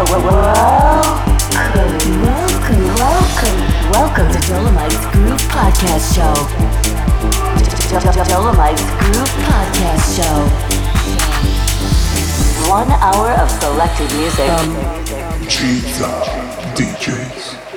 Welcome, welcome, welcome welcome to Dolomites Groove Podcast Show. Dolomites Groove Podcast Show. One hour of selected music. Um, gizA DJs.